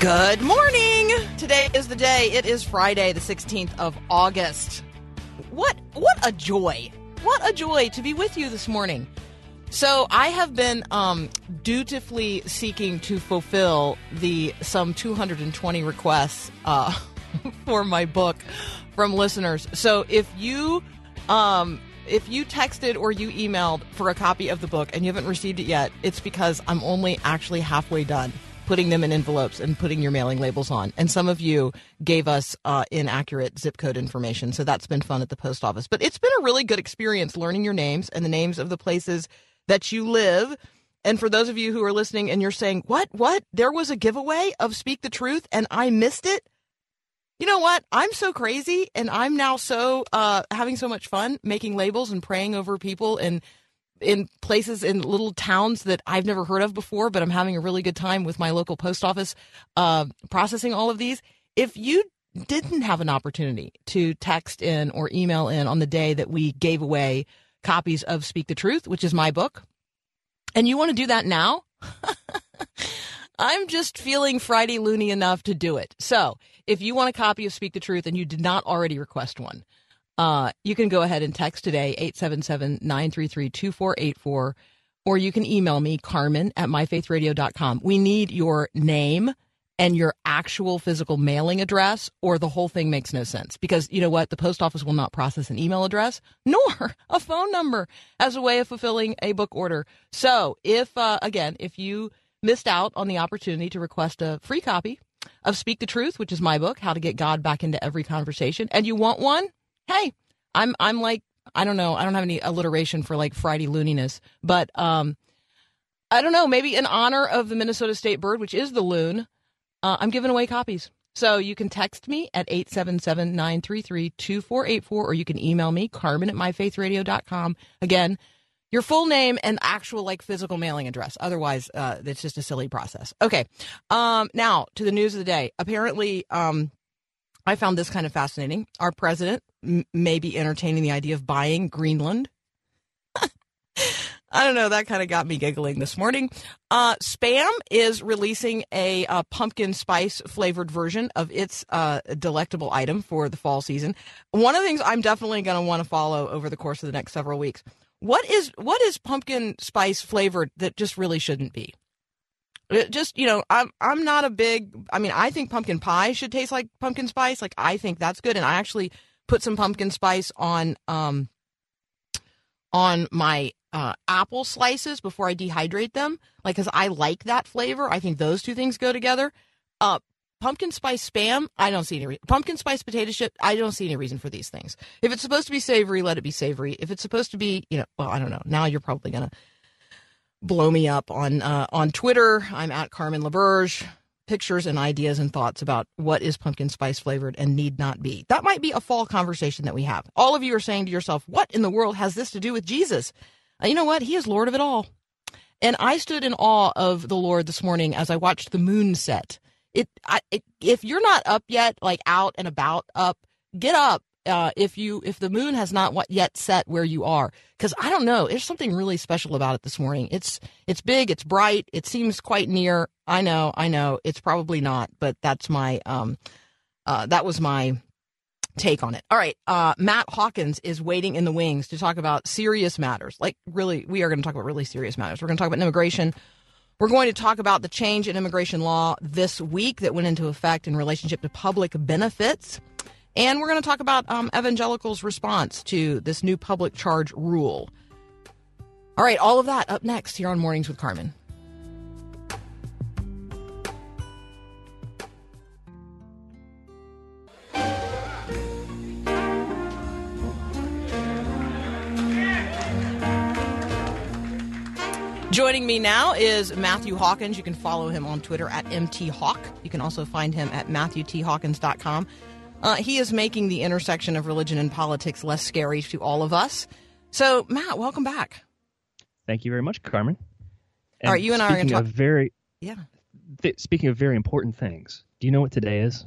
Good morning. Today is the day. It is Friday, the 16th of August. What what a joy. What a joy to be with you this morning. So, I have been um, dutifully seeking to fulfill the some 220 requests uh, for my book from listeners. So, if you um, if you texted or you emailed for a copy of the book and you haven't received it yet, it's because I'm only actually halfway done putting them in envelopes and putting your mailing labels on. And some of you gave us uh, inaccurate zip code information, so that's been fun at the post office. But it's been a really good experience learning your names and the names of the places that you live. And for those of you who are listening and you're saying, "What? What? There was a giveaway of Speak the Truth and I missed it?" You know what? I'm so crazy and I'm now so uh, having so much fun making labels and praying over people and in places in little towns that I've never heard of before, but I'm having a really good time with my local post office uh, processing all of these. If you didn't have an opportunity to text in or email in on the day that we gave away copies of Speak the Truth, which is my book, and you want to do that now, I'm just feeling Friday loony enough to do it. So if you want a copy of Speak the Truth and you did not already request one, uh, you can go ahead and text today, 877-933-2484, or you can email me, Carmen at myfaithradio.com. We need your name and your actual physical mailing address, or the whole thing makes no sense. Because you know what? The post office will not process an email address nor a phone number as a way of fulfilling a book order. So if, uh, again, if you missed out on the opportunity to request a free copy of Speak the Truth, which is my book, How to Get God Back into Every Conversation, and you want one, hey, I'm I'm like I don't know, I don't have any alliteration for like Friday looniness, but um, I don't know, maybe in honor of the Minnesota state bird, which is the loon, uh, I'm giving away copies. So you can text me at 877-933-2484 or you can email me, carmen at myfaithradio.com. Again, your full name and actual like physical mailing address. Otherwise, uh, it's just a silly process. Okay. Um, now to the news of the day. Apparently, um, I found this kind of fascinating. Our president m- may be entertaining the idea of buying Greenland. I don't know. That kind of got me giggling this morning. Uh, Spam is releasing a, uh pumpkin spice flavored version of its uh, delectable item for the fall season. One of the things I'm definitely going to want to follow over the course of the next several weeks. What is what is pumpkin spice flavored that just really shouldn't be? It just you know, I'm I'm not a big. I mean, I think pumpkin pie should taste like pumpkin spice. Like I think that's good, and I actually put some pumpkin spice on um on my uh, apple slices before I dehydrate them, like because I like that flavor. I think those two things go together. Uh, pumpkin spice spam, I don't see any reason. Pumpkin spice potato chip, I don't see any reason for these things. If it's supposed to be savory, let it be savory. If it's supposed to be, you know, well, I don't know. Now you're probably gonna blow me up on uh, on Twitter. I'm at Carmen LaBerge. Pictures and ideas and thoughts about what is pumpkin spice flavored and need not be. That might be a fall conversation that we have. All of you are saying to yourself, "What in the world has this to do with Jesus?" Uh, you know what? He is Lord of it all. And I stood in awe of the Lord this morning as I watched the moon set. It, I, it if you're not up yet, like out and about, up, get up. Uh, if you if the moon has not yet set where you are, because I don't know, there's something really special about it this morning. It's it's big, it's bright, it seems quite near. I know, I know, it's probably not, but that's my um, uh, that was my take on it. All right. Uh, Matt Hawkins is waiting in the wings to talk about serious matters. Like, really, we are going to talk about really serious matters. We're going to talk about immigration. We're going to talk about the change in immigration law this week that went into effect in relationship to public benefits. And we're going to talk about um, evangelicals' response to this new public charge rule. All right, all of that up next here on Mornings with Carmen. Joining me now is Matthew Hawkins. You can follow him on Twitter at mthawk. You can also find him at MatthewTHawkins.com. Uh, he is making the intersection of religion and politics less scary to all of us. So, Matt, welcome back. Thank you very much, Carmen. All right, you and I are gonna talk- very Yeah. th- speaking of very important things. Do you know what today is?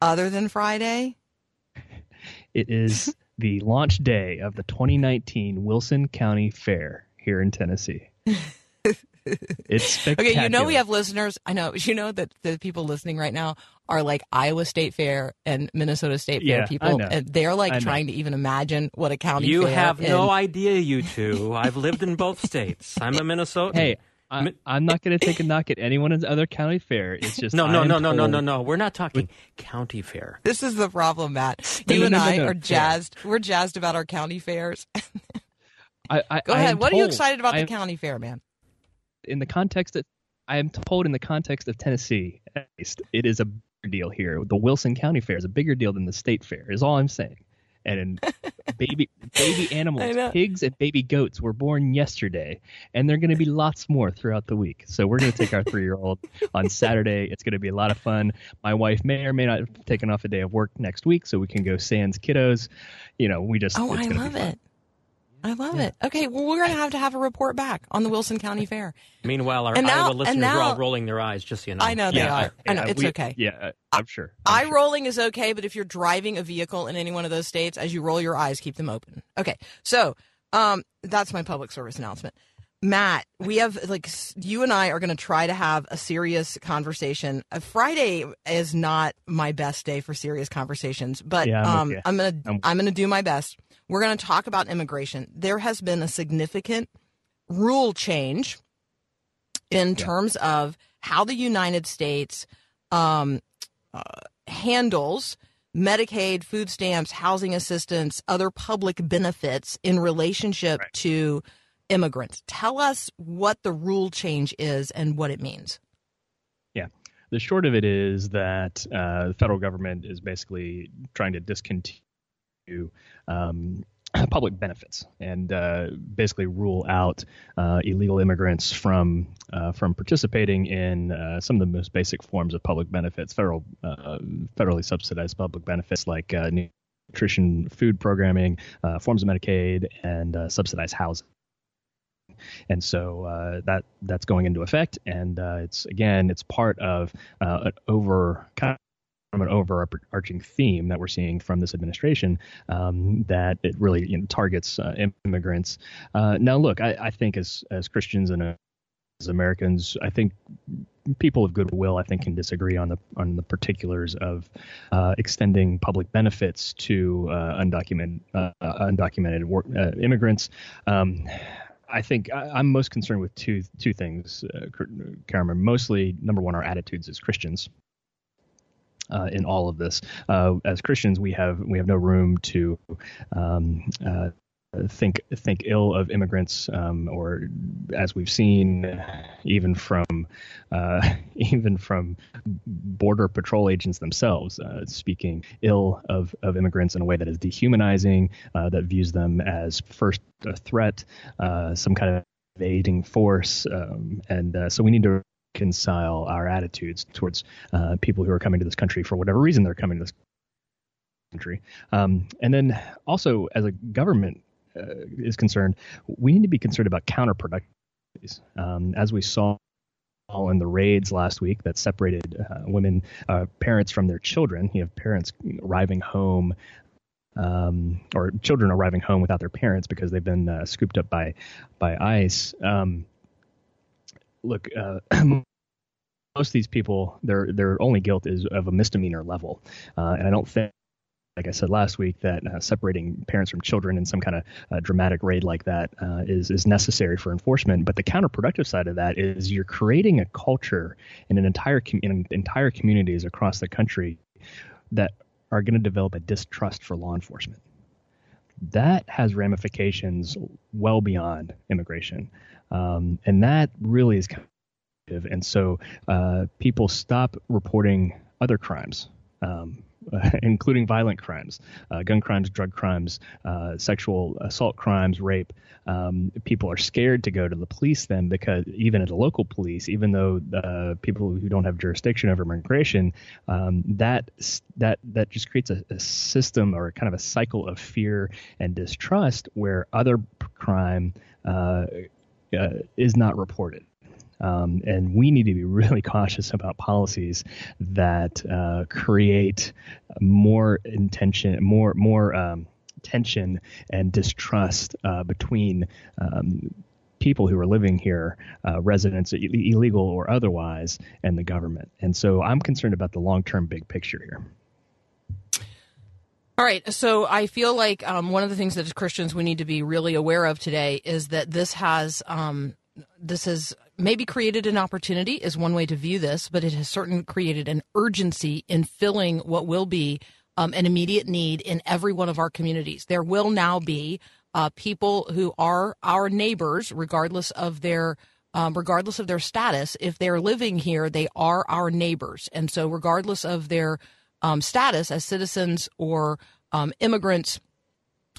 Other than Friday? It is the launch day of the 2019 Wilson County Fair here in Tennessee. it's spectacular. Okay, you know we have listeners. I know you know that the people listening right now are like Iowa State Fair and Minnesota State Fair Yeah, people, and they're like trying to even imagine what a county. Fair. You fair have no idea, you two. I've lived in both states. I'm a Minnesotan. Hey, I, I'm not going to take a knock at anyone in other county fair. It's just no, no, no, no, no, no, no. We're not talking county fair. This is the problem, Matt. You no, and no, no, I no. are Yeah. jazzed. We're jazzed about our county fairs. I, I, Go ahead. am What are you excited about I the county fair, man? in the context that I am told in the context of Tennessee, at least, it is a bigger deal here. The Wilson County Fair is a bigger deal than the state fair. Is all I'm saying. And baby baby animals, pigs and baby goats were born yesterday, and there are going to be lots more throughout the week. So we're going to take our three year old on Saturday. It's going to be a lot of fun. My wife may or may not have taken off a day of work next week, so we can go sans kiddos. You know, we just Oh, I love it. I love it. Okay, well, we're going to have to have a report back on the Wilson County Fair. Meanwhile, our And now- Iowa and listeners now- are all rolling their eyes, just so you know. I know they Yeah, are. I know it's we- okay. Yeah, I'm sure. I'm Eye sure. rolling is okay, but if you're driving a vehicle in any one of those states, as you roll your eyes, keep them open. Okay, so um, that's my public service announcement. Matt, we have like you and I are going to try to have a serious conversation. Uh, Friday is not my best day for serious conversations, but Yeah, I'm um. I'm gonna I'm- I'm gonna do my best. We're going to talk about immigration. There has been a significant rule change in terms of how the United States um, uh, handles Medicaid, food stamps, housing assistance, other public benefits in relationship Right. to immigrants. Tell us what the rule change is and what it means. Yeah. The short of it is that uh, the federal government is basically trying to discontinue um, public benefits and uh, basically rule out uh, illegal immigrants from uh, from participating in uh, some of the most basic forms of public benefits, federal uh, federally subsidized public benefits like uh, nutrition, food programming, forms of Medicaid, and subsidized housing and so uh, that that's going into effect, and uh, it's again it's part of uh, an over kind of an overarching theme that we're seeing from this administration um, that it really you know, targets uh, immigrants. Uh, now, look, I, I think as as Christians and as Americans, I think people of goodwill, I think, can disagree on the on the particulars of uh, extending public benefits to uh, undocumented uh, undocumented immigrants. Um, I think I, I'm most concerned with two two things, uh. Mostly, number one, our attitudes as Christians. Uh, in all of this, uh, as Christians, we have we have no room to um, uh, think think ill of immigrants, um, or as we've seen, even from uh, even from border patrol agents themselves, uh, speaking ill of of immigrants in a way that is dehumanizing, uh, that views them as first a threat, uh, some kind of invading force, um, and uh, so we need to reconcile our attitudes towards uh, people who are coming to this country for whatever reason they're coming to this country. Um, and then also, as a government is concerned, we need to be concerned about counterproductive. Um, as we saw in the raids last week that separated uh, women, uh, parents from their children. You have parents arriving home. Um, or children arriving home without their parents because they've been uh, scooped up by by ICE. Um, look, uh, most of these people, their their only guilt is of a misdemeanor level, uh, and I don't think like I said last week, that uh, separating parents from children in some kind of uh, dramatic raid like that uh, is is necessary for enforcement. But the counterproductive side of that is you're creating a culture in an entire com- in entire communities across the country that are going to develop a distrust for law enforcement. That has ramifications well beyond immigration, um, and that really is. Kind of, and so uh, people stop reporting other crimes um, including violent crimes, uh, gun crimes, drug crimes, uh, sexual assault crimes, rape. Um, people are scared to go to the police then because even at the local police, even though uh, people who don't have jurisdiction over immigration, um, that that that just creates a, a system or kind of a cycle of fear and distrust where other crime uh, uh, is not reported. Um, and we need to be really cautious about policies that uh, create more intention, more more um, tension and distrust uh, between um, people who are living here, uh, residents, Ill- illegal or otherwise, and the government. And so I'm concerned about the long-term big picture here. All right. So I feel like um, one of the things that as Christians we need to be really aware of today is that this has um, this has maybe created an opportunity is one way to view this, but it has certainly created an urgency in filling what will be um, an immediate need in every one of our communities. There will now be uh, people who are our neighbors, regardless of their um, regardless of their status. If they're living here, they are our neighbors, and so regardless of their um, status as citizens or um, immigrants,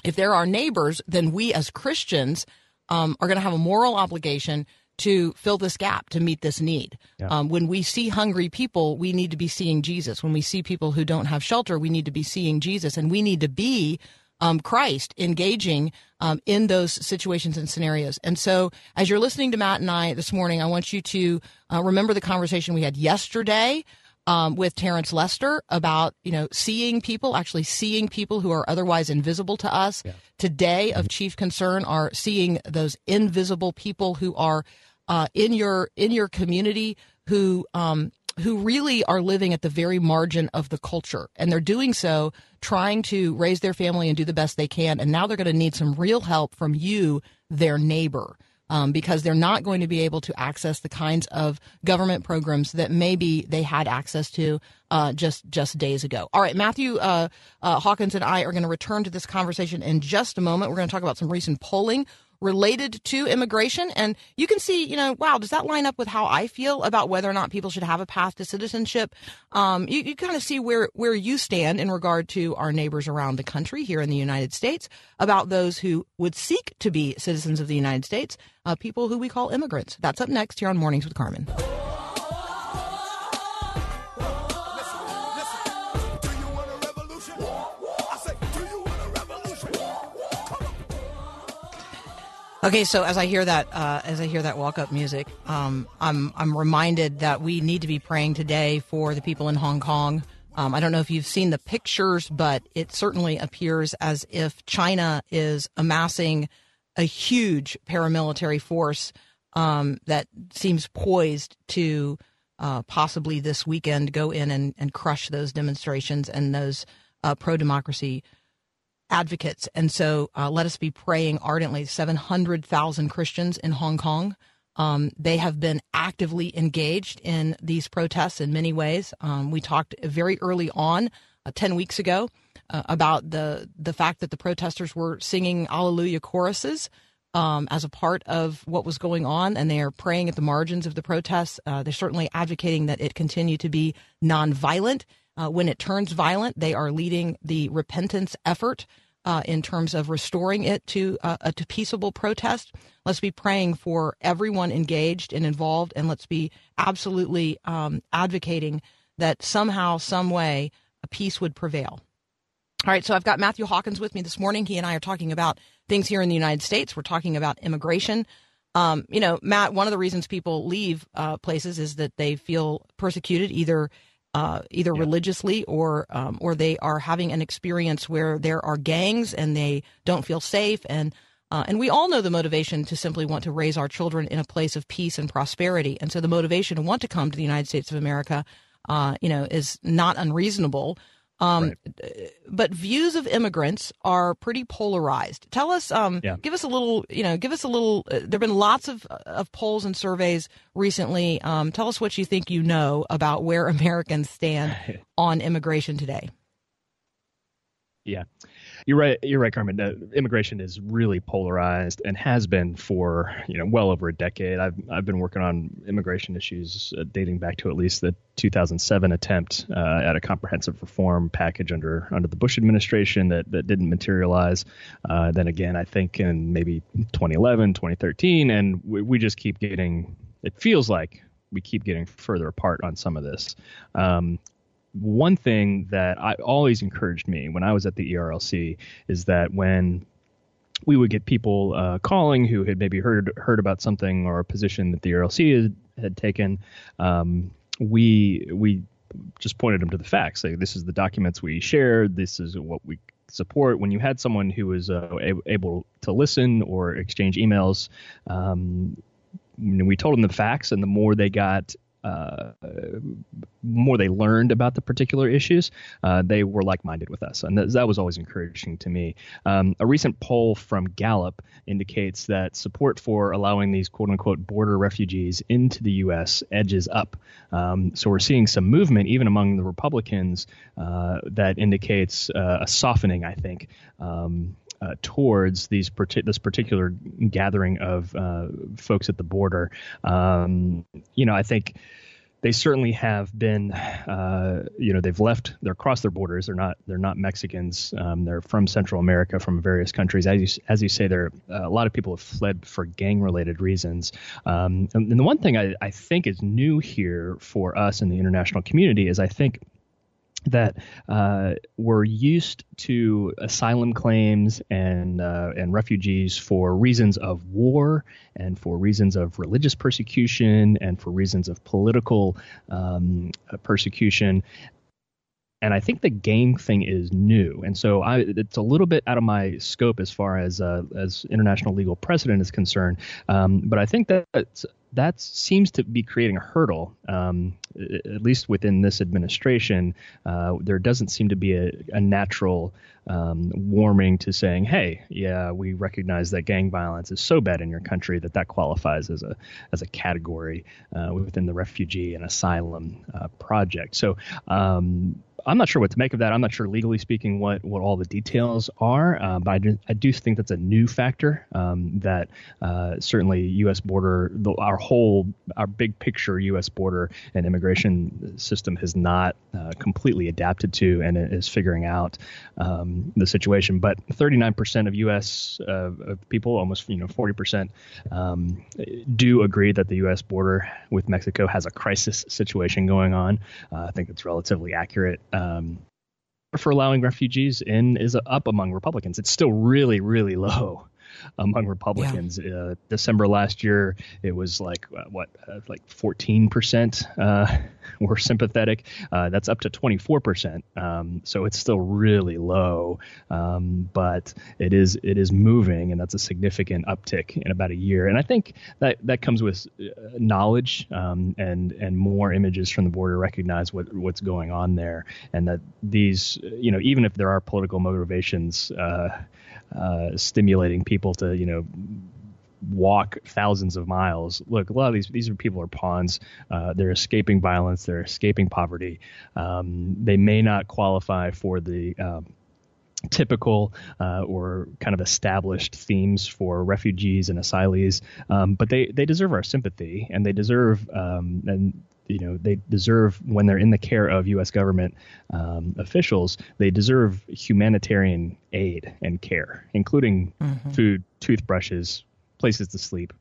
if they're our neighbors, then we as Christians um, are going to have a moral obligation to fill this gap, to meet this need. Yeah. Um, when we see hungry people, we need to be seeing Jesus. When we see people who don't have shelter, we need to be seeing Jesus, and we need to be um, Christ engaging um, in those situations and scenarios. And so, as you're listening to Matt and I this morning, I want you to uh, remember the conversation we had yesterday um, with Terrence Lester about you know seeing people, actually seeing people who are otherwise invisible to us. Today, of chief concern are seeing those invisible people who are uh, in your in your community who um, who really are living at the very margin of the culture, and they're doing so trying to raise their family and do the best they can. And now they're going to need some real help from you, their neighbor um, because they're not going to be able to access the kinds of government programs that maybe they had access to uh, just just days ago. All right, Matthew uh, uh, Hawkins and I are going to return to this conversation in just a moment. We're going to talk about some recent polling related to immigration. And you can see you know wow does that line up with how i feel about whether or not people should have a path to citizenship? Um, you, you kind of see where where you stand in regard to our neighbors around the country here in the united states about those who would seek to be citizens of the united states uh, people who we call immigrants. That's up next here on mornings with carmen Okay, so as I hear that, uh, as I hear that walk-up music, um, I'm I'm reminded that we need to be praying today for the people in Hong Kong. Um, I don't know if you've seen the pictures, but it certainly appears as if China is amassing a huge paramilitary force um, that seems poised to uh, possibly this weekend go in and, and crush those demonstrations and those uh, pro-democracy advocates. And so uh, let us be praying ardently. 700,000 Christians in Hong Kong. Um, they have been actively engaged in these protests in many ways. Um, we talked very early on, uh, 10 weeks ago, uh, about the, the fact that the protesters were singing Alleluia choruses. Um, as a part of what was going on, and they are praying at the margins of the protests. Uh, they're certainly advocating that it continue to be nonviolent. Uh, when it turns violent, they are leading the repentance effort uh, in terms of restoring it to uh, a to peaceable protest. Let's be praying for everyone engaged and involved, and let's be absolutely um, advocating that somehow, some way, a peace would prevail. All right, so I've got Matthew Hawkins with me this morning. He and I are talking about things here in the United States. We're talking about immigration. Um, you know, Matt, one of the reasons people leave uh, places is that they feel persecuted, either uh, either religiously or um, or they are having an experience where there are gangs and they don't feel safe and uh, and we all know the motivation to simply want to raise our children in a place of peace and prosperity. And so the motivation to want to come to the United States of America, uh, you know, is not unreasonable. Um, But views of immigrants are pretty polarized. Tell us, um, Yeah. give us a little, you know, give us a little. Uh, there have been lots of of polls and surveys recently. Um, tell us what you think you know about where Americans stand on immigration today. Yeah. You're right. You're right, Carmen. Uh, immigration is really polarized and has been for you know well over a decade. I've I've been working on immigration issues uh, dating back to at least the 2007 attempt uh, at a comprehensive reform package under under the Bush administration that that didn't materialize. Uh, then again, I think in maybe 2011, 2013, and we, we just keep getting. It feels like we keep getting further apart on some of this. Um, one thing that I always encouraged me when I was at the ERLC is that when we would get people uh, calling who had maybe heard heard about something or a position that the ERLC had, had taken, um, we we just pointed them to the facts. Like this is the documents we shared. This is what we support. When you had someone who was uh, able to listen or exchange emails, um, we told them the facts, and the more they got uh, more they learned about the particular issues, uh, they were like-minded with us, and that, was always encouraging to me. Um, a recent poll from Gallup indicates that support for allowing these quote-unquote border refugees into the U.S. edges up. Um, so we're seeing some movement even among the Republicans uh, that indicates uh, a softening, I think. Um, uh, towards these this particular gathering of uh, folks at the border. Um, you know, I think they certainly have been, uh, you know, they've left, they're across their borders. They're not, they're not Mexicans. Um, they're from Central America, from various countries. As you, as you say, there a lot of people have fled for gang-related reasons. Um, and, and the one thing I, I think is new here for us in the international community is I think that uh, we're used to asylum claims and uh, and refugees for reasons of war and for reasons of religious persecution and for reasons of political um, persecution. And I think the gang thing is new, and so I, it's a little bit out of my scope as far as uh, as international legal precedent is concerned. Um, but I think that that seems to be creating a hurdle, um, at least within this administration. Uh, there doesn't seem to be a, a natural um, warming to saying, "Hey, yeah, we recognize that gang violence is so bad in your country that that qualifies as a as a category uh, within the refugee and asylum uh, project." So. I'm not sure what to make of that. I'm not sure legally speaking what, what all the details are, uh, but I do, I do think that's a new factor um, that uh, certainly U.S. border, the, our whole, our big picture U.S. border and immigration system has not uh, completely adapted to and is figuring out um, the situation. But 39% of U.S. Uh, of people, almost you know 40%, um, do agree that the U.S. border with Mexico has a crisis situation going on. Uh, I think it's relatively accurate um, for allowing refugees in is up among Republicans. It's still really, really low among Republicans. Yeah. Uh, December last year, it was like uh, what, uh, like 14 percent uh, were sympathetic. Uh, that's up to 24 percent. Um, so it's still really low, um, but it is it is moving, and that's a significant uptick in about a year. And I think that that comes with uh, knowledge um, and and more images from the border recognize what what's going on there, and that these you know even if there are political motivations uh, stimulating people to you know walk thousands of miles. Look, a lot of these these are people are pawns. Uh, they're escaping violence. They're escaping poverty. Um, they may not qualify for the um, typical uh, or kind of established themes for refugees and asylees, um, but they they deserve our sympathy and they deserve um, and you know they deserve when they're in the care of U.S. government um, officials, they deserve humanitarian aid and care, including mm-hmm. food, toothbrushes, places to sleep,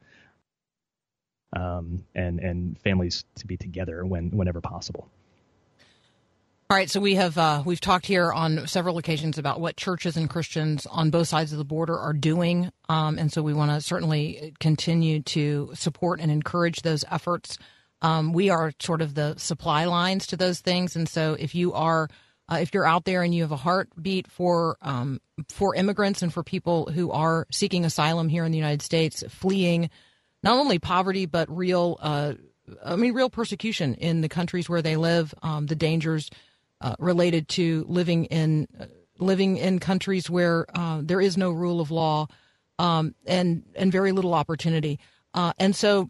um, and and families to be together when whenever possible. All right, so we have uh, we've talked here on several occasions about what churches and Christians on both sides of the border are doing, um, and so we want to certainly continue to support and encourage those efforts. Um, we are sort of the supply lines to those things, and so if you are uh, if you're out there and you have a heartbeat for um, for immigrants and for people who are seeking asylum here in the United States, fleeing not only poverty but real, uh, I mean, real persecution in the countries where they live, um, the dangers uh, related to living in uh, living in countries where uh, there is no rule of law um, and and very little opportunity, uh, and so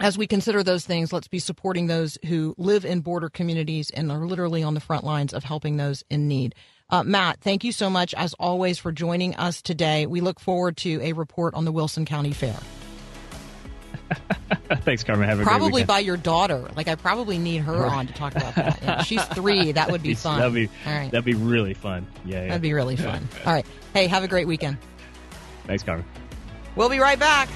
as we consider those things, let's be supporting those who live in border communities and are literally on the front lines of helping those in need. Uh, Matt, thank you so much, as always, for joining us today. We look forward to a report on the Wilson County Fair. Thanks, Carmen. Have a great Probably by your daughter. Like, I probably need her on to talk about that. Yeah, she's three. That would be fun. That'd be All right. that'd be really fun. Yeah, yeah. That'd be really fun. All right. Hey, have a great weekend. Thanks, Carmen. We'll be right back.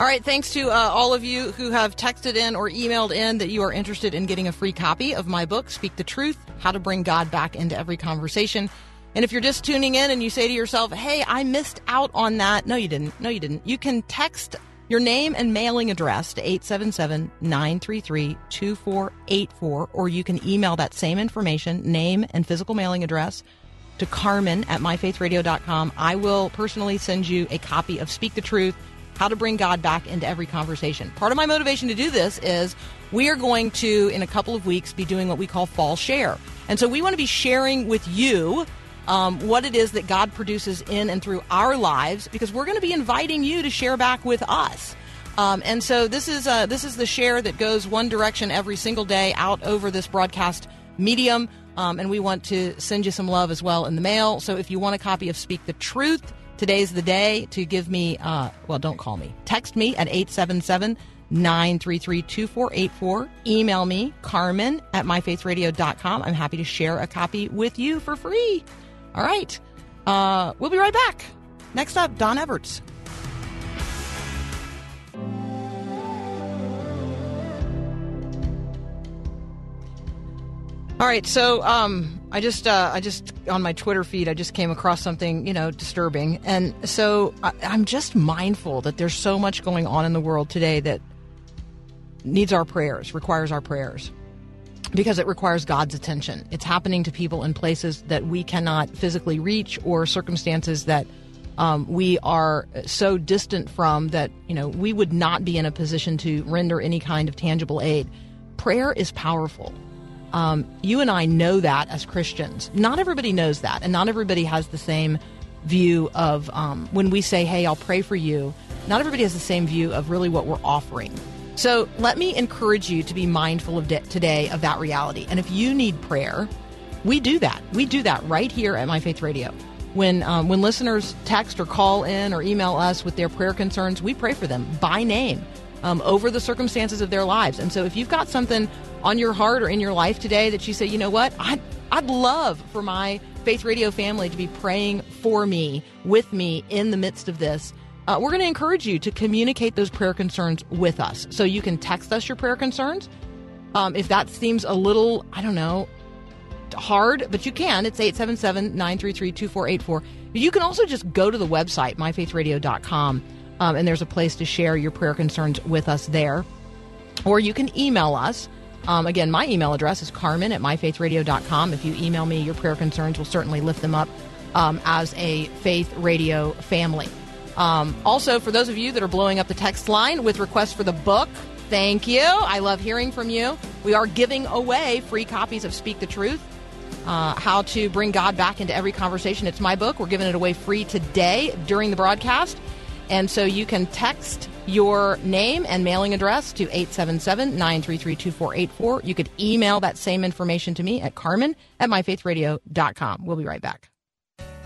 All right, thanks to uh, all of you who have texted in or emailed in that you are interested in getting a free copy of my book, Speak the Truth How to Bring God Back into Every Conversation. And if you're just tuning in and you say to yourself, hey, I missed out on that, no, you didn't. No, you didn't. You can text your name and mailing address to 877 933 2484, or you can email that same information, name and physical mailing address, to Carmen at myfaithradio.com. I will personally send you a copy of Speak the Truth How to Bring God Back into Every Conversation. Part of my motivation to do this is we are going to, in a couple of weeks, be doing what we call Fall Share. And so we want to be sharing with you um, what it is that God produces in and through our lives because we're going to be inviting you to share back with us. Um, and so this is uh, this is the share that goes one direction every single day out over this broadcast medium. Um, and we want to send you some love as well in the mail. So if you want a copy of Speak the Truth, today's the day to give me, uh, well, don't call me. Text me at 877 933 2484. Email me, Carmen at myfaithradio.com. I'm happy to share a copy with you for free. All right. Uh, we'll be right back. Next up, Don Everts. All right, so um, I just uh, I just on my Twitter feed I just came across something you know disturbing, and so I, I'm just mindful that there's so much going on in the world today that needs our prayers, requires our prayers, because it requires God's attention. It's happening to people in places that we cannot physically reach, or circumstances that um, we are so distant from that you know we would not be in a position to render any kind of tangible aid. Prayer is powerful. Um, you and I know that as Christians. Not everybody knows that, and not everybody has the same view of um, when we say, "Hey, I'll pray for you." Not everybody has the same view of really what we're offering. So let me encourage you to be mindful of de- today of that reality. And if you need prayer, we do that. We do that right here at My Faith Radio. When um, when listeners text or call in or email us with their prayer concerns, we pray for them by name um, over the circumstances of their lives. And so if you've got something on your heart or in your life today that you say, you know what, I'd, I'd love for my Faith Radio family to be praying for me, with me in the midst of this. Uh, we're going to encourage you to communicate those prayer concerns with us. So you can text us your prayer concerns. Um, if that seems a little, I don't know, hard, but you can. It's 877 933 2484. You can also just go to the website, myfaithradio.com, um, and there's a place to share your prayer concerns with us there. Or you can email us. Um, again, my email address is carmen at myfaithradio.com. If you email me your prayer concerns, we'll certainly lift them up um, as a Faith Radio family. Um, also, for those of you that are blowing up the text line with requests for the book, thank you. I love hearing from you. We are giving away free copies of Speak the Truth. Uh, how to bring God back into every conversation. It's my book. We're giving it away free today during the broadcast. And so you can text your name and mailing address to 877 933 2484. You could email that same information to me at carmen at myfaithradio.com. We'll be right back.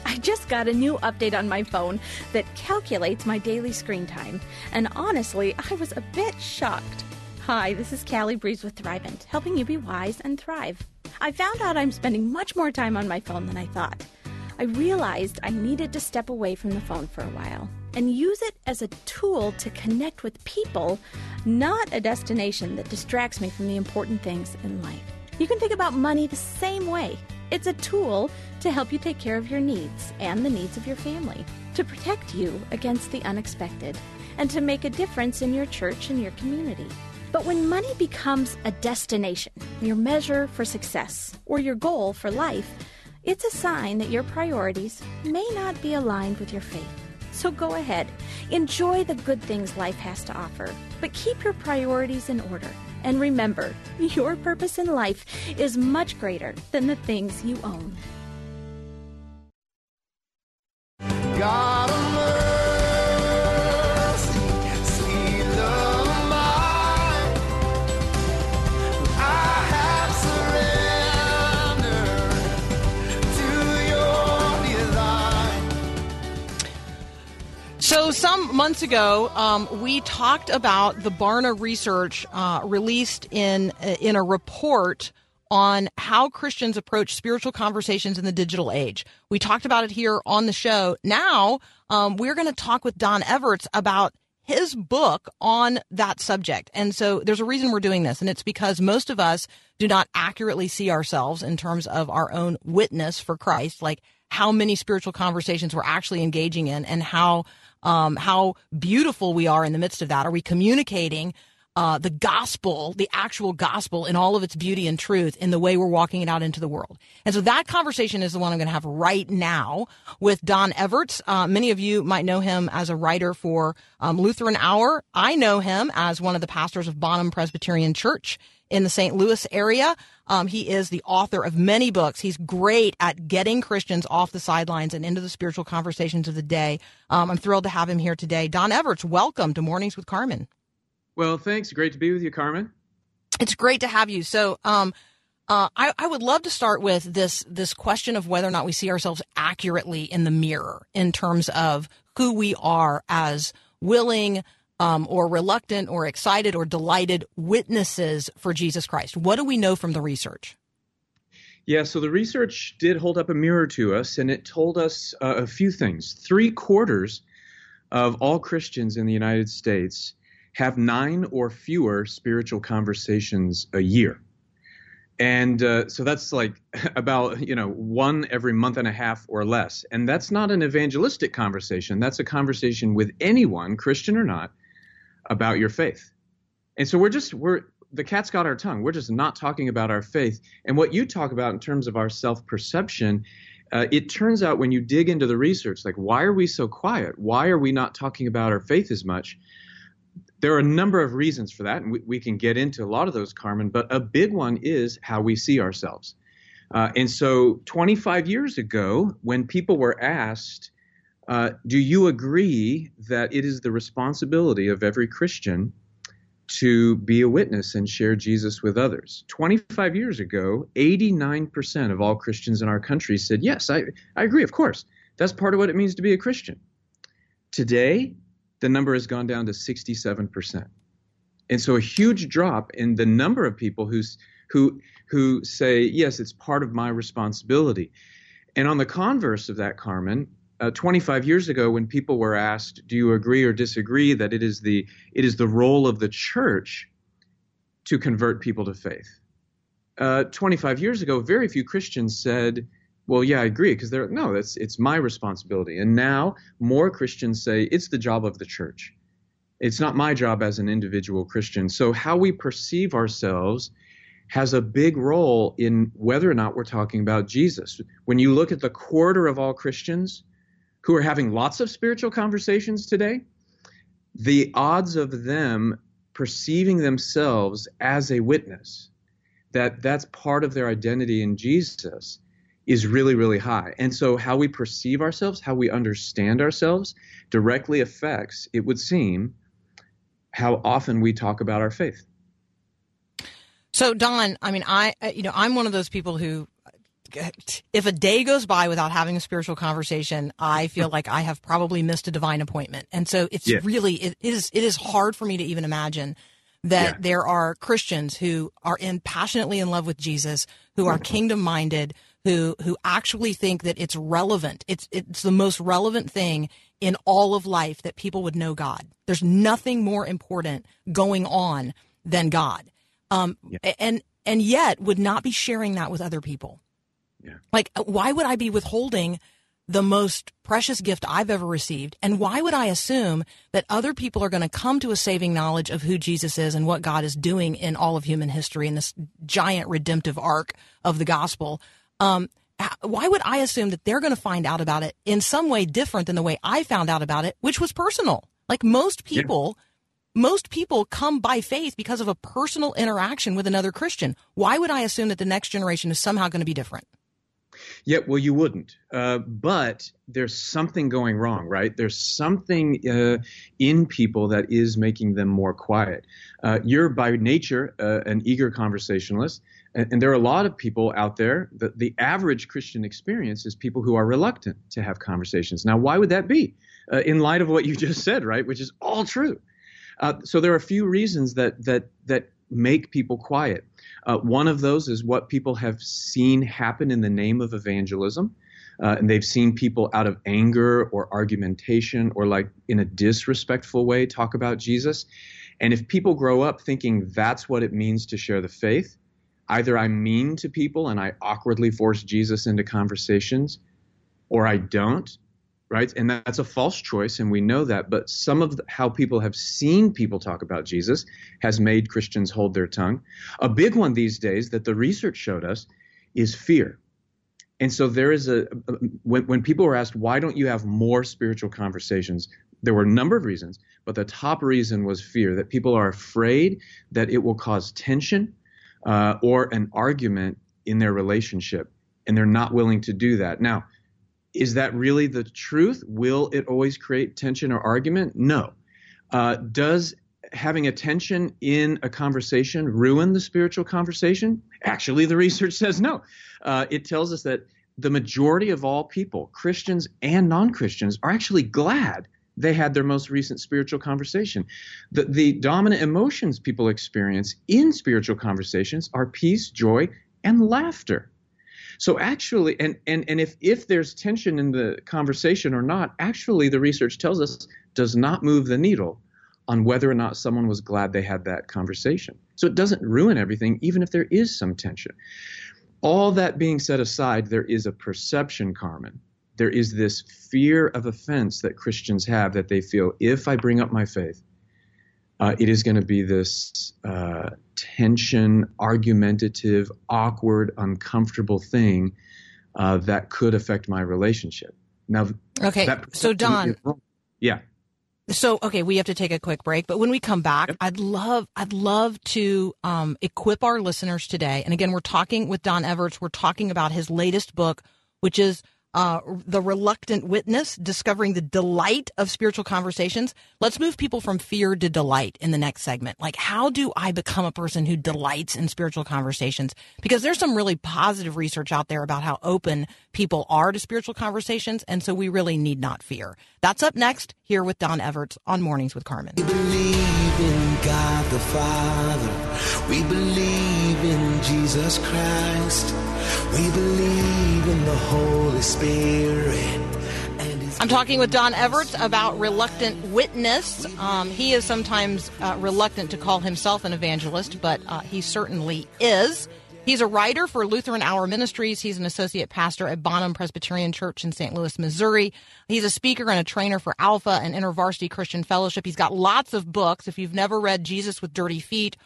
I just got a new update on my phone that calculates my daily screen time. And honestly, I was a bit shocked. Hi, this is Callie Breeze with Thrivent, helping you be wise and thrive. I found out I'm spending much more time on my phone than I thought. I realized I needed to step away from the phone for a while and use it as a tool to connect with people, not a destination that distracts me from the important things in life. You can think about money the same way. It's a tool to help you take care of your needs and the needs of your family, to protect you against the unexpected, and to make a difference in your church and your community. But when money becomes a destination, your measure for success, or your goal for life, it's a sign that your priorities may not be aligned with your faith. So go ahead, enjoy the good things life has to offer, but keep your priorities in order. And remember, your purpose in life is much greater than the things you own. God So, some months ago, um, we talked about the Barna research uh, released in in a report on how Christians approach spiritual conversations in the digital age. We talked about it here on the show. Now, um, we're going to talk with Don Everts about his book on that subject. And so there's a reason we're doing this, and it's because most of us do not accurately see ourselves in terms of our own witness for Christ, like how many spiritual conversations we're actually engaging in and how um, how beautiful we are in the midst of that. Are we communicating uh, the gospel, the actual gospel in all of its beauty and truth in the way we're walking it out into the world. And so that conversation is the one I'm going to have right now with Don Everts. Uh, many of you might know him as a writer for um, Lutheran Hour. I know him as one of the pastors of Bonhomme Presbyterian Church in the St. Louis area. Um, he is the author of many books. He's great at getting Christians off the sidelines and into the spiritual conversations of the day. Um, I'm thrilled to have him here today. Don Everts, welcome to Mornings with Carmen. Well, thanks. Great to be with you, Carmen. It's great to have you. So, um, uh, I, I would love to start with this this question of whether or not we see ourselves accurately in the mirror in terms of who we are as willing um, or reluctant or excited or delighted witnesses for Jesus Christ. What do we know from the research? Yeah, so the research did hold up a mirror to us, and it told us uh, a few things. Three quarters of all Christians in the United States have nine or fewer spiritual conversations a year. And uh, so that's like about, you know, one every month and a half or less. And that's not an evangelistic conversation. That's a conversation with anyone, Christian or not, about your faith. And so we're just, we're, the cat's got our tongue. We're just not talking about our faith. And what you talk about in terms of our self perception, uh, it turns out when you dig into the research, like, why are we so quiet? Why are we not talking about our faith as much? There are a number of reasons for that, and we, we can get into a lot of those, Carmen, but a big one is how we see ourselves. Uh, and so 25 years ago, when people were asked, uh, do you agree that it is the responsibility of every Christian to be a witness and share Jesus with others? 25 years ago, 89% of all Christians in our country said, yes, I, I agree, of course. That's part of what it means to be a Christian. Today, the number has gone down to 67%. And so a huge drop in the number of people who's, who, who say, yes, it's part of my responsibility. And on the converse of that, Carmen, uh, 25 years ago, when people were asked, "Do you agree or disagree that it is the it is the role of the church to convert people to faith?" Uh, 25 years ago, very few Christians said, "Well, yeah, I agree," because they're no, that's it's my responsibility. And now more Christians say it's the job of the church. It's not my job as an individual Christian. So how we perceive ourselves has a big role in whether or not we're talking about Jesus. When you look at the quarter of all Christians who are having lots of spiritual conversations today, the odds of them perceiving themselves as a witness, that that's part of their identity in Jesus, is really, really high. And so, how we perceive ourselves, how we understand ourselves, directly affects, it would seem, how often we talk about our faith. So, Don, I mean, I, you know, I'm one of those people who if a day goes by without having a spiritual conversation, I feel like I have probably missed a divine appointment. And so it's Yeah. really it is it is hard for me to even imagine that Yeah. there are Christians who are in passionately in love with Jesus, who are kingdom minded, who who actually think that it's relevant. It's it's the most relevant thing in all of life that people would know God. There's nothing more important going on than God. Um, and and yet would not be sharing that with other people. Like, uh, why would I be withholding the most precious gift I've ever received? And why would I assume that other people are going to come to a saving knowledge of who Jesus is and what God is doing in all of human history in this giant redemptive arc of the gospel? Um, why would I assume that they're going to find out about it in some way different than the way I found out about it, which was personal? Like most people, most people come by faith because of a personal interaction with another Christian. Why would I assume that the next generation is somehow going to be different? Yeah, well, you wouldn't. Uh, but there's something going wrong, right? There's something uh, in people that is making them more quiet. Uh, you're by nature uh, an eager conversationalist, and, and there are a lot of people out there that the average Christian experience is people who are reluctant to have conversations. Now, why would that be? uh, in light of what you just said, right? Which is all true. Uh, so there are a few reasons that that that make people quiet. Uh, one of those is what people have seen happen in the name of evangelism. Uh, and they've seen people out of anger or argumentation or like in a disrespectful way talk about Jesus. And if people grow up thinking that's what it means to share the faith, either I'm mean to people and I awkwardly force Jesus into conversations, or I don't, right? And that's a false choice, and we know that. But some of the, how people have seen people talk about Jesus has made Christians hold their tongue. A big one these days that the research showed us is fear. And so there is a, when, when people were asked, why don't you have more spiritual conversations? There were a number of reasons, but the top reason was fear that people are afraid that it will cause tension uh, or an argument in their relationship, and they're not willing to do that. Now, is that really the truth? Will it always create tension or argument? No. Uh, does having a tension in a conversation ruin the spiritual conversation? Actually, the research says no. Uh, it tells us that the majority of all people, Christians and non Christians, are actually glad they had their most recent spiritual conversation. The, the dominant emotions people experience in spiritual conversations are peace, joy, and laughter. So actually, and, and, and if, if there's tension in the conversation or not, actually the research tells us does not move the needle on whether or not someone was glad they had that conversation. So it doesn't ruin everything, even if there is some tension. All that being set aside, there is a perception, Carmen. There is this fear of offense that Christians have that they feel if I bring up my faith, uh, it is going to be this uh, tension, argumentative, awkward, uncomfortable thing uh, that could affect my relationship. Now, Okay, so Don- yeah, So okay, we have to take a quick break, but when we come back, I'd love I'd love to um, equip our listeners today. And again, we're talking with Don Everts. We're talking about his latest book, which is uh, "The Reluctant Witness: Discovering the Delight of Spiritual Conversations." Let's move people from fear to delight in the next segment. Like, how do I become a person who delights in spiritual conversations? Because there's some really positive research out there about how open people are to spiritual conversations, and so we really need not fear. That's up next here with Don Everts on Mornings with Carmen. God the Father. We believe in Jesus Christ. We believe in the Holy Spirit. I'm talking with Don Everts about reluctant witness. Um, he is sometimes uh, reluctant to call himself an evangelist, but uh, he certainly is. He's a writer for Lutheran Hour Ministries. He's an associate pastor at Bonhomme Presbyterian Church in St. Louis, Missouri. He's a speaker and a trainer for Alpha and InterVarsity Christian Fellowship. He's got lots of books. If you've never read Jesus with Dirty Feet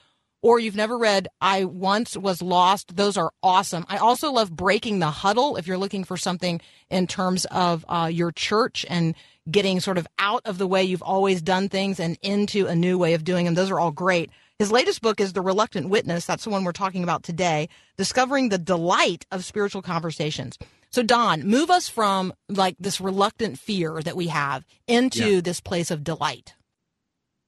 or you've never read I Once Was Lost, those are awesome. I also love Breaking the Huddle if you're looking for something in terms of uh, your church and getting sort of out of the way you've always done things and into a new way of doing them. Those are all great. His latest book is The Reluctant Witness. That's the one we're talking about today, discovering the delight of spiritual conversations. So, Don, move us from like this reluctant fear that we have into Yeah. this place of delight.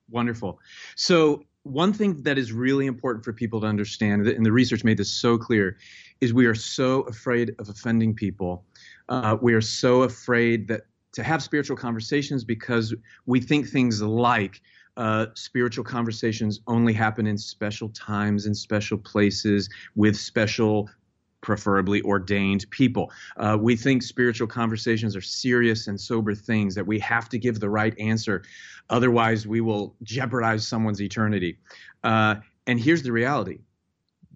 Wonderful. So, one thing that is really important for people to understand, and the research made this so clear, is we are so afraid of offending people. Uh, we are so afraid that to have spiritual conversations because we think things like uh, spiritual conversations only happen in special times, in special places, with special preferably ordained people. Uh, we think spiritual conversations are serious and sober things that we have to give the right answer, otherwise we will jeopardize someone's eternity. Uh, and here's the reality.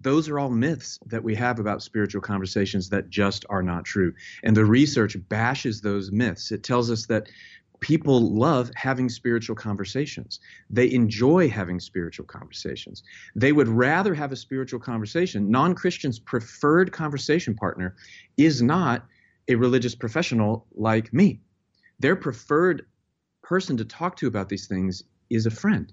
Those are all myths that we have about spiritual conversations that just are not true. And the research bashes those myths. It tells us that people love having spiritual conversations. They enjoy having spiritual conversations. They would rather have a spiritual conversation. Non Christians' preferred conversation partner is not a religious professional like me. Their preferred person to talk to about these things is a friend.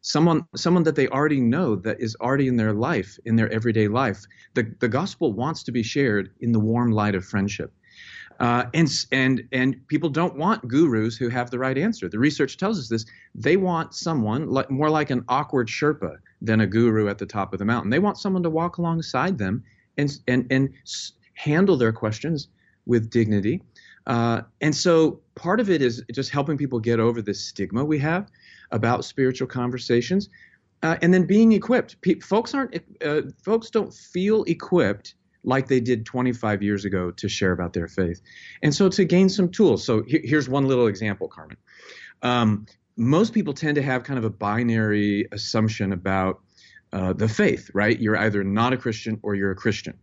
Someone, someone that they already know that is already in their life, in their everyday life. The, the gospel wants to be shared in the warm light of friendship. Uh, and and and people don't want gurus who have the right answer. The research tells us this. They want someone like, more like an awkward Sherpa than a guru at the top of the mountain. They want someone to walk alongside them and and and handle their questions with dignity. Uh, and so part of it is just helping people get over this stigma we have about spiritual conversations, uh, and then being equipped. Pe- folks aren't uh, folks don't feel equipped like they did 25 years ago to share about their faith, and so to gain some tools. So here's one little example, Carmen. Um, most people tend to have kind of a binary assumption about uh, the faith, right? You're either not a Christian or you're a Christian.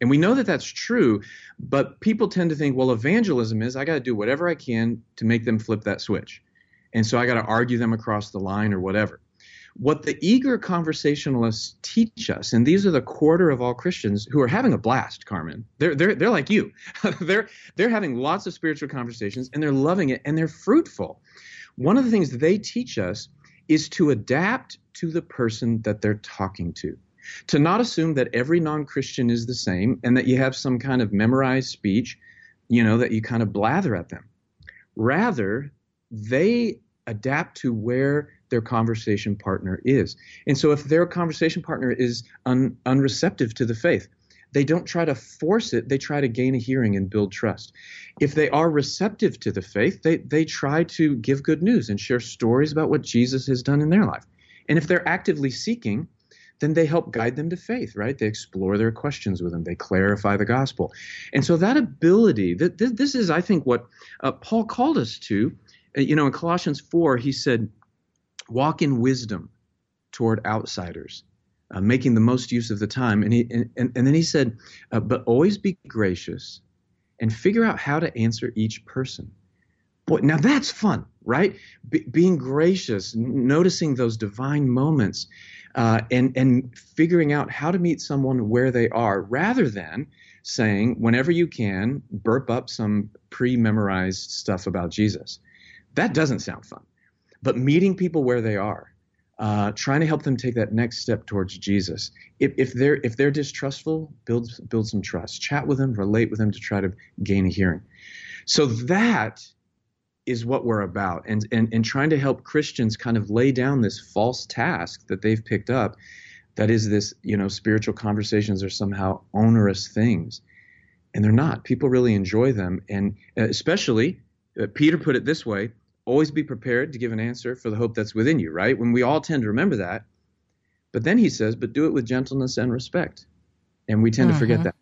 And we know that that's true, but people tend to think, well, evangelism is I got to do whatever I can to make them flip that switch. And so I got to argue them across the line or whatever. What the eager conversationalists teach us, and these are the quarter of all Christians who are having a blast, Carmen. They're they're they're like you. they're they're having lots of spiritual conversations and they're loving it and they're fruitful. One of the things they teach us is to adapt to the person that they're talking to to not assume that every non-Christian is the same and that you have some kind of memorized speech, you know, that you kind of blather at them. Rather, they adapt to where their conversation partner is. And so if their conversation partner is un- unreceptive to the faith, they don't try to force it, they try to gain a hearing and build trust. If they are receptive to the faith, they, they try to give good news and share stories about what Jesus has done in their life. And if they're actively seeking, then they help guide them to faith, right? They explore their questions with them. They clarify the gospel. And so that ability, that this, is, I think, what uh, Paul called us to. Uh, you know, in Colossians 4, he said, walk in wisdom toward outsiders, uh, making the most use of the time. And, he, and, and, and then he said, uh, but always be gracious and figure out how to answer each person. Boy, now that's fun, right? Be, being gracious, n- noticing those divine moments, uh, and and figuring out how to meet someone where they are, rather than saying whenever you can burp up some pre-memorized stuff about Jesus. That doesn't sound fun. But meeting people where they are, uh, trying to help them take that next step towards Jesus. If, if they're if they're distrustful, build build some trust. Chat with them, relate with them to try to gain a hearing. So that is what we're about and, and and trying to help Christians kind of lay down this false task that they've picked up that is this you know spiritual conversations are somehow onerous things and they're not people really enjoy them and uh, especially uh, Peter put it this way always be prepared to give an answer for the hope that's within you right? When we all tend to remember that. But then he says but do it with gentleness and respect. And we tend to forget that.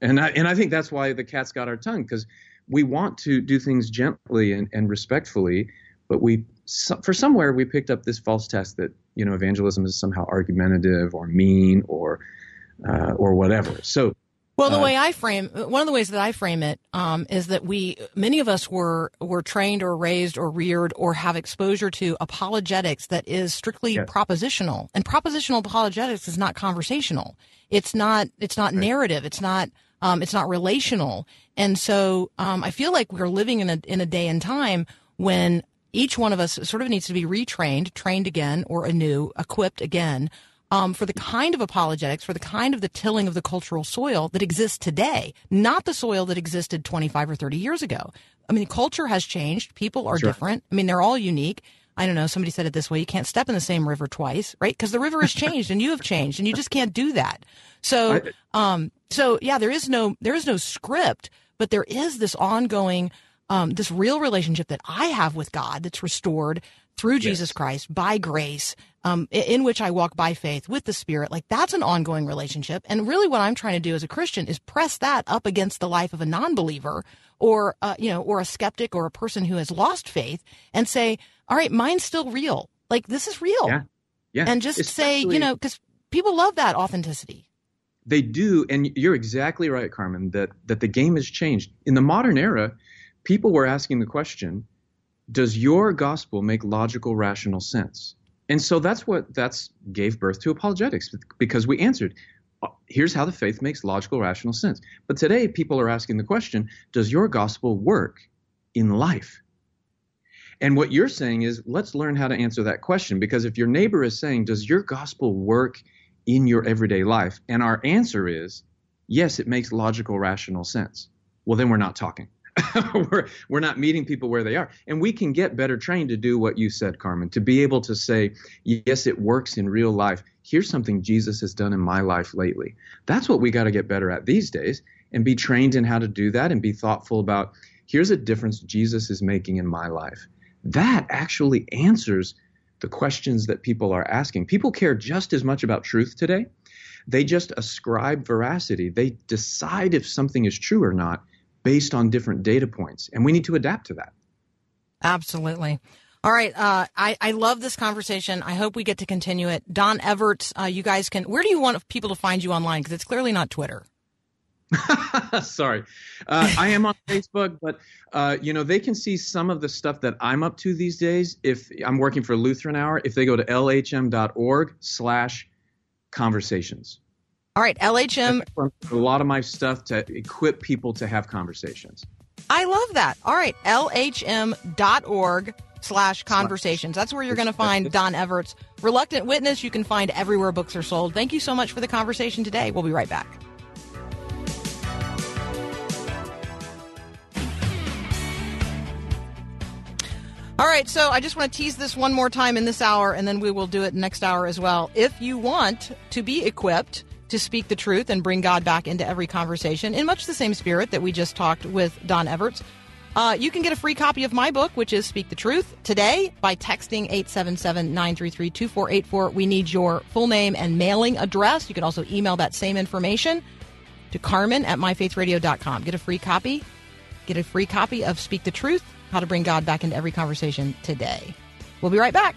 And I and I think that's why the cat's got our tongue because we want to do things gently and, and respectfully, but we so, for somewhere we picked up this false test that you know evangelism is somehow argumentative or mean or uh, or whatever. So Well, the Uh, way I frame one of the ways that I frame it um, is that we many of us were were trained or raised or reared or have exposure to apologetics that is strictly Yes. propositional, and propositional apologetics is not conversational. It's not it's not narrative. It's not um, it's not relational. And so um, I feel like we're living in a in a day and time when each one of us sort of needs to be retrained, trained again, or anew, equipped again um, for the kind of apologetics, for the kind of the tilling of the cultural soil that exists today, not the soil that existed 25 or 30 years ago. I mean, culture has changed. People are different. I mean, they're all unique. I don't know. Somebody said it this way: you can't step in the same river twice, right? Because the river has changed, and you have changed, and you just can't do that. So, um, so yeah, there is no there is no script, but there is this ongoing, um, this real relationship that I have with God that's restored through Jesus Christ by grace, um, i- in which I walk by faith with the Spirit. Like that's an ongoing relationship. And really, what I'm trying to do as a Christian is press that up against the life of a non-believer or, uh, you know, or a skeptic or a person who has lost faith, and say, "All right, mine's still real. Like this is real." yeah, yeah, And just say, you know, because people love that authenticity. They do, and you're exactly right, Carmen. That that the game has changed in the modern era. People were asking the question, "Does your gospel make logical, rational sense?" And so that's what that's gave birth to apologetics because we answered, "Uh, "Here's how the faith makes logical, rational sense." But today, people are asking the question, "Does your gospel work in life?" And what you're saying is, let's learn how to answer that question because if your neighbor is saying, "Does your gospel work in your everyday life? And our answer is, yes, it makes logical, rational sense. Well, then we're not talking. we're, we're not meeting people where they are. And we can get better trained to do what you said, Carmen, to be able to say, yes, it works in real life. Here's something Jesus has done in my life lately. That's what we got to get better at these days. and be trained in how to do that and be thoughtful about here's a difference Jesus is making in my life. That actually answers the questions that people are asking. People care just as much about truth today. They just ascribe veracity. They decide if something is true or not based on different data points. And we need to adapt to that. Absolutely. All right. Uh, I, I love this conversation. I hope we get to continue it. Don Everts, uh, you guys can, where do you want people to find you online? Because it's clearly not Twitter. Sorry. Uh, I am on Facebook, but uh, you know they can see some of the stuff that I'm up to these days. If I'm working for Lutheran Hour, if they go to lhm.org/slash conversations, All right. LHM, a lot of my stuff to equip people to have conversations. I love that. All right. LHM.org slash conversations. That's where you're going to find Don Everts. Reluctant Witness, you can find everywhere books are sold. Thank you so much for the conversation today. We'll be right back. All right, so I just want to tease this one more time in this hour, and then we will do it next hour as well. If you want to be equipped to speak the truth and bring God back into every conversation in much the same spirit that we just talked with Don Everts, uh, you can get a free copy of my book, which is Speak the Truth, today by texting 877 933 2484. We need your full name and mailing address. You can also email that same information to Carmen at myfaithradio.com. Get a free copy. Get a free copy of Speak the Truth How to Bring God Back into Every Conversation today. We'll be right back.